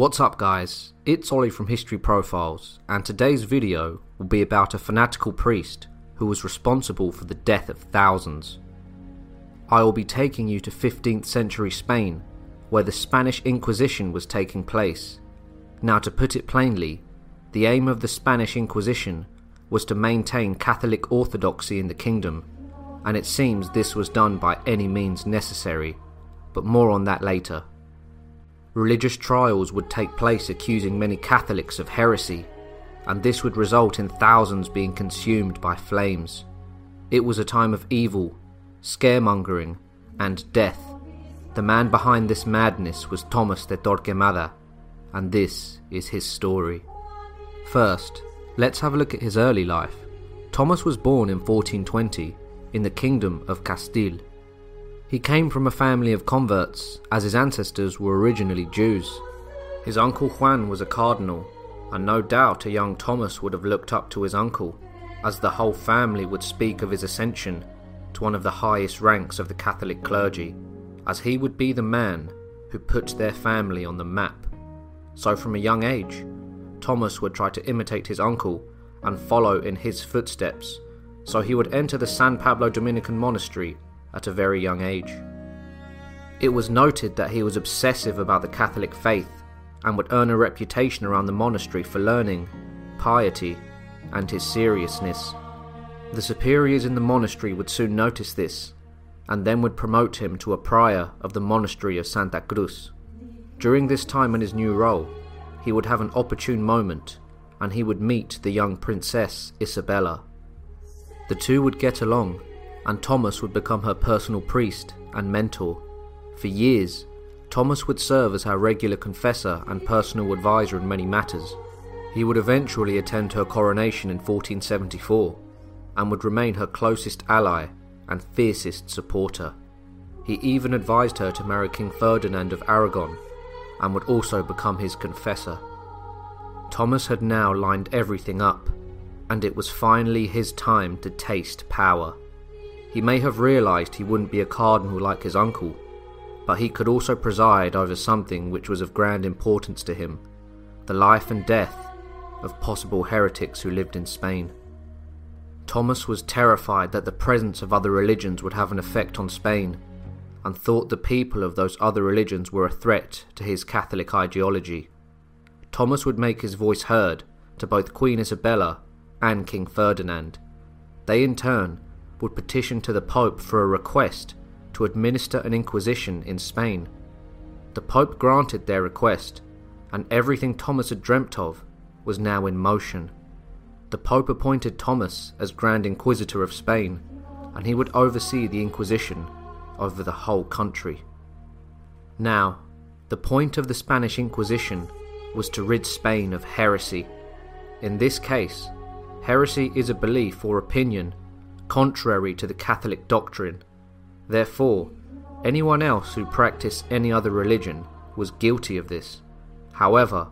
What's up guys, it's Ollie from History Profiles and today's video will be about a fanatical priest who was responsible for the death of thousands. I will be taking you to 15th century Spain where the Spanish Inquisition was taking place. Now to put it plainly, the aim of the Spanish Inquisition was to maintain Catholic orthodoxy in the kingdom and it seems this was done by any means necessary, but more on that later. Religious trials would take place accusing many Catholics of heresy, and this would result in thousands being consumed by flames. It was a time of evil, scaremongering, and death. The man behind this madness was Thomas de Torquemada, and this is his story. First, let's have a look at his early life. Thomas was born in 1420 in the kingdom of Castile. He came from a family of converts, as his ancestors were originally Jews. His uncle Juan was a cardinal, and no doubt a young Thomas would have looked up to his uncle, as the whole family would speak of his ascension to one of the highest ranks of the Catholic clergy, as he would be the man who put their family on the map. So, from a young age, Thomas would try to imitate his uncle and follow in his footsteps, so he would enter the San Pablo Dominican monastery at a very young age. It was noted that he was obsessive about the Catholic faith and would earn a reputation around the monastery for learning, piety, and his seriousness. The superiors in the monastery would soon notice this and then would promote him to a prior of the monastery of Santa Cruz. During this time in his new role, he would have an opportune moment and he would meet the young princess Isabella. The two would get along and Thomas would become her personal priest and mentor. For years, Thomas would serve as her regular confessor and personal advisor in many matters. He would eventually attend her coronation in 1474 and would remain her closest ally and fiercest supporter. He even advised her to marry King Ferdinand of Aragon and would also become his confessor. Thomas had now lined everything up, and it was finally his time to taste power. He may have realised he wouldn't be a cardinal like his uncle, but he could also preside over something which was of grand importance to him the life and death of possible heretics who lived in Spain. Thomas was terrified that the presence of other religions would have an effect on Spain, and thought the people of those other religions were a threat to his Catholic ideology. Thomas would make his voice heard to both Queen Isabella and King Ferdinand. They in turn would petition to the Pope for a request to administer an inquisition in Spain. The Pope granted their request, and everything Thomas had dreamt of was now in motion. The Pope appointed Thomas as Grand Inquisitor of Spain, and he would oversee the Inquisition over the whole country. Now, the point of the Spanish Inquisition was to rid Spain of heresy. In this case, heresy is a belief or opinion contrary to the Catholic doctrine. Therefore, anyone else who practiced any other religion was guilty of this. However,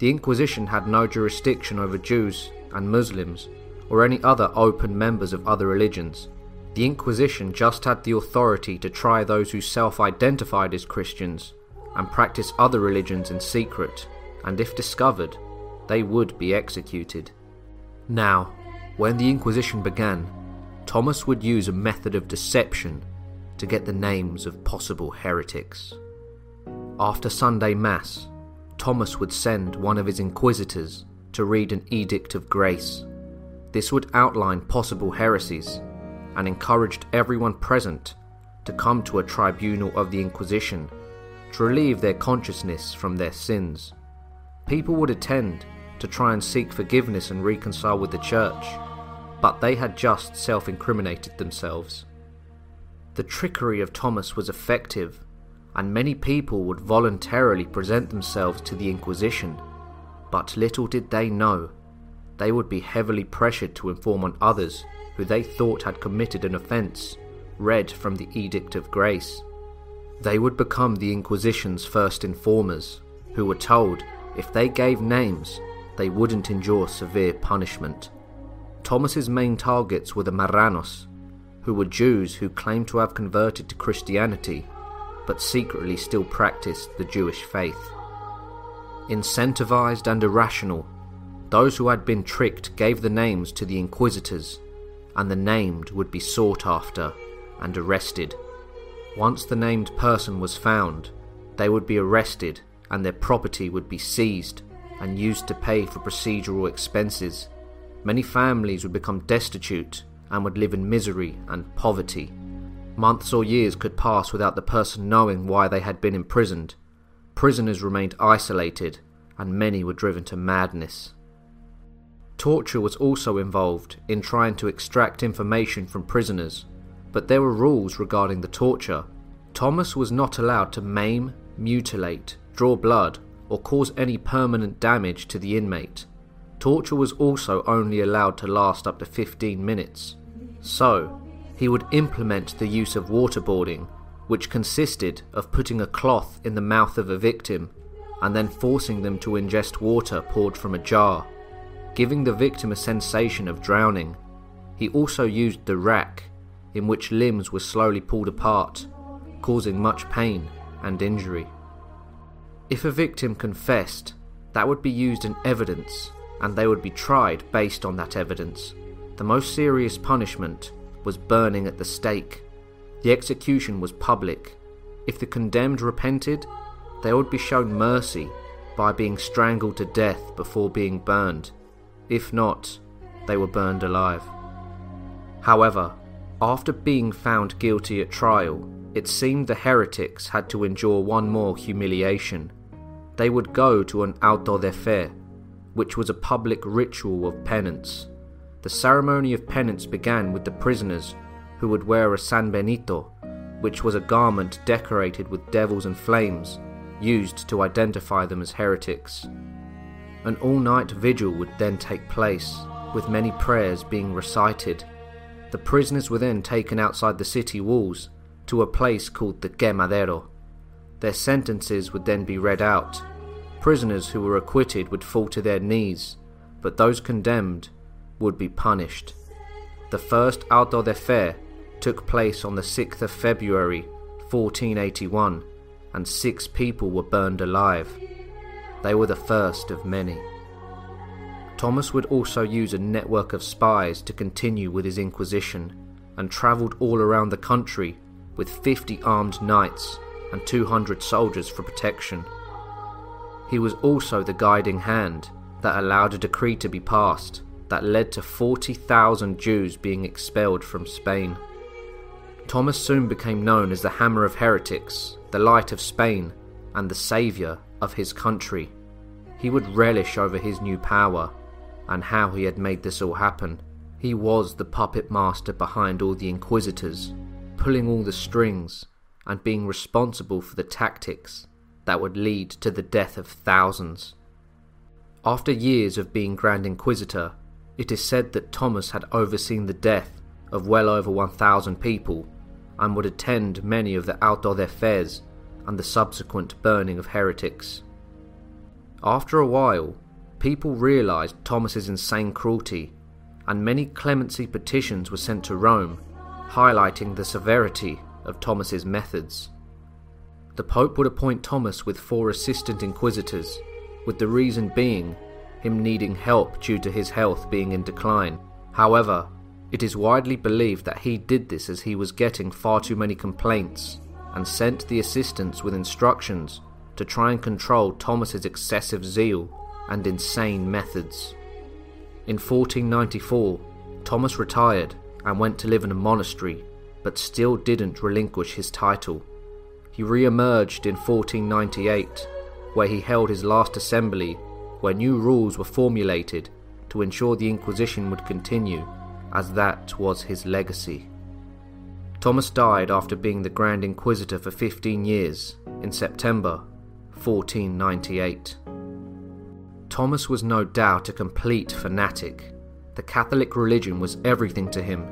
the Inquisition had no jurisdiction over Jews and Muslims or any other open members of other religions. The Inquisition just had the authority to try those who self identified as Christians and practice other religions in secret, and if discovered, they would be executed. Now, when the Inquisition began, Thomas would use a method of deception to get the names of possible heretics. After Sunday Mass, Thomas would send one of his inquisitors to read an edict of grace. This would outline possible heresies and encouraged everyone present to come to a tribunal of the Inquisition to relieve their consciousness from their sins. People would attend to try and seek forgiveness and reconcile with the Church but they had just self incriminated themselves. The trickery of Thomas was effective, and many people would voluntarily present themselves to the Inquisition, but little did they know they would be heavily pressured to inform on others who they thought had committed an offence, read from the Edict of Grace. They would become the Inquisition's first informers, who were told if they gave names, they wouldn't endure severe punishment. Thomas's main targets were the Marranos, who were Jews who claimed to have converted to Christianity but secretly still practiced the Jewish faith. Incentivized and irrational, those who had been tricked gave the names to the inquisitors, and the named would be sought after and arrested. Once the named person was found, they would be arrested and their property would be seized and used to pay for procedural expenses. Many families would become destitute and would live in misery and poverty. Months or years could pass without the person knowing why they had been imprisoned. Prisoners remained isolated, and many were driven to madness. Torture was also involved in trying to extract information from prisoners, but there were rules regarding the torture. Thomas was not allowed to maim, mutilate, draw blood, or cause any permanent damage to the inmate. Torture was also only allowed to last up to 15 minutes. So, he would implement the use of waterboarding, which consisted of putting a cloth in the mouth of a victim and then forcing them to ingest water poured from a jar, giving the victim a sensation of drowning. He also used the rack, in which limbs were slowly pulled apart, causing much pain and injury. If a victim confessed, that would be used in evidence and they would be tried based on that evidence. The most serious punishment was burning at the stake. The execution was public. If the condemned repented, they would be shown mercy by being strangled to death before being burned. If not, they were burned alive. However, after being found guilty at trial, it seemed the heretics had to endure one more humiliation. They would go to an auto de fe, which was a public ritual of penance. The ceremony of penance began with the prisoners, who would wear a San Benito, which was a garment decorated with devils and flames, used to identify them as heretics. An all night vigil would then take place, with many prayers being recited. The prisoners were then taken outside the city walls to a place called the Quemadero. Their sentences would then be read out. Prisoners who were acquitted would fall to their knees, but those condemned would be punished. The first auto de fe took place on the 6th of February 1481 and six people were burned alive. They were the first of many. Thomas would also use a network of spies to continue with his inquisition and travelled all around the country with 50 armed knights and 200 soldiers for protection. He was also the guiding hand that allowed a decree to be passed that led to 40,000 Jews being expelled from Spain. Thomas soon became known as the Hammer of Heretics the light of Spain, and the saviour of his country. He would relish over his new power and how he had made this all happen. He was the puppet master behind all the inquisitors, pulling all the strings and being responsible for the tactics that would lead to the death of thousands. After years of being Grand Inquisitor, it is said that Thomas had overseen the death of well over 1,000 people and would attend many of the auto de fes and the subsequent burning of heretics. After a while, people realised Thomas's insane cruelty, and many clemency petitions were sent to Rome, highlighting the severity of Thomas's methods. The Pope would appoint Thomas with four assistant inquisitors, with the reason being him needing help due to his health being in decline. However, it is widely believed that he did this as he was getting far too many complaints and sent the assistants with instructions to try and control Thomas's excessive zeal and insane methods. In 1494, Thomas retired and went to live in a monastery, but still didn't relinquish his title. He re emerged in 1498, where he held his last assembly, where new rules were formulated to ensure the Inquisition would continue as that was his legacy. Thomas died after being the Grand Inquisitor for 15 years in September 1498. Thomas was no doubt a complete fanatic. The Catholic religion was everything to him,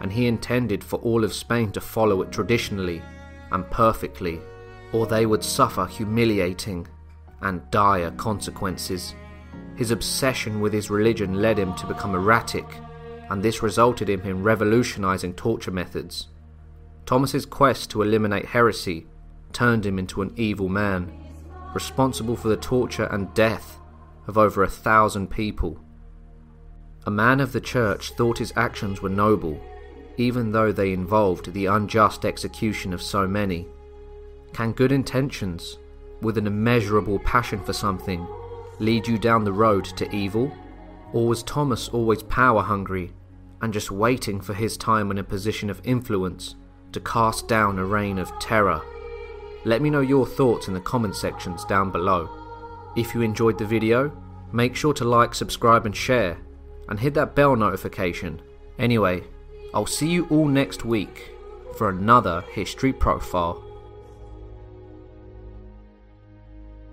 and he intended for all of Spain to follow it traditionally and perfectly, or they would suffer humiliating and dire consequences. His obsession with his religion led him to become erratic and this resulted in him revolutionizing torture methods. Thomas's quest to eliminate heresy turned him into an evil man. responsible for the torture and death of over a thousand people. A man of the church thought his actions were noble, even though they involved the unjust execution of so many. Can good intentions, with an immeasurable passion for something, lead you down the road to evil? Or was Thomas always power hungry and just waiting for his time in a position of influence to cast down a reign of terror? Let me know your thoughts in the comment sections down below. If you enjoyed the video, make sure to like, subscribe and share, and hit that bell notification. Anyway, I'll see you all next week for another history profile.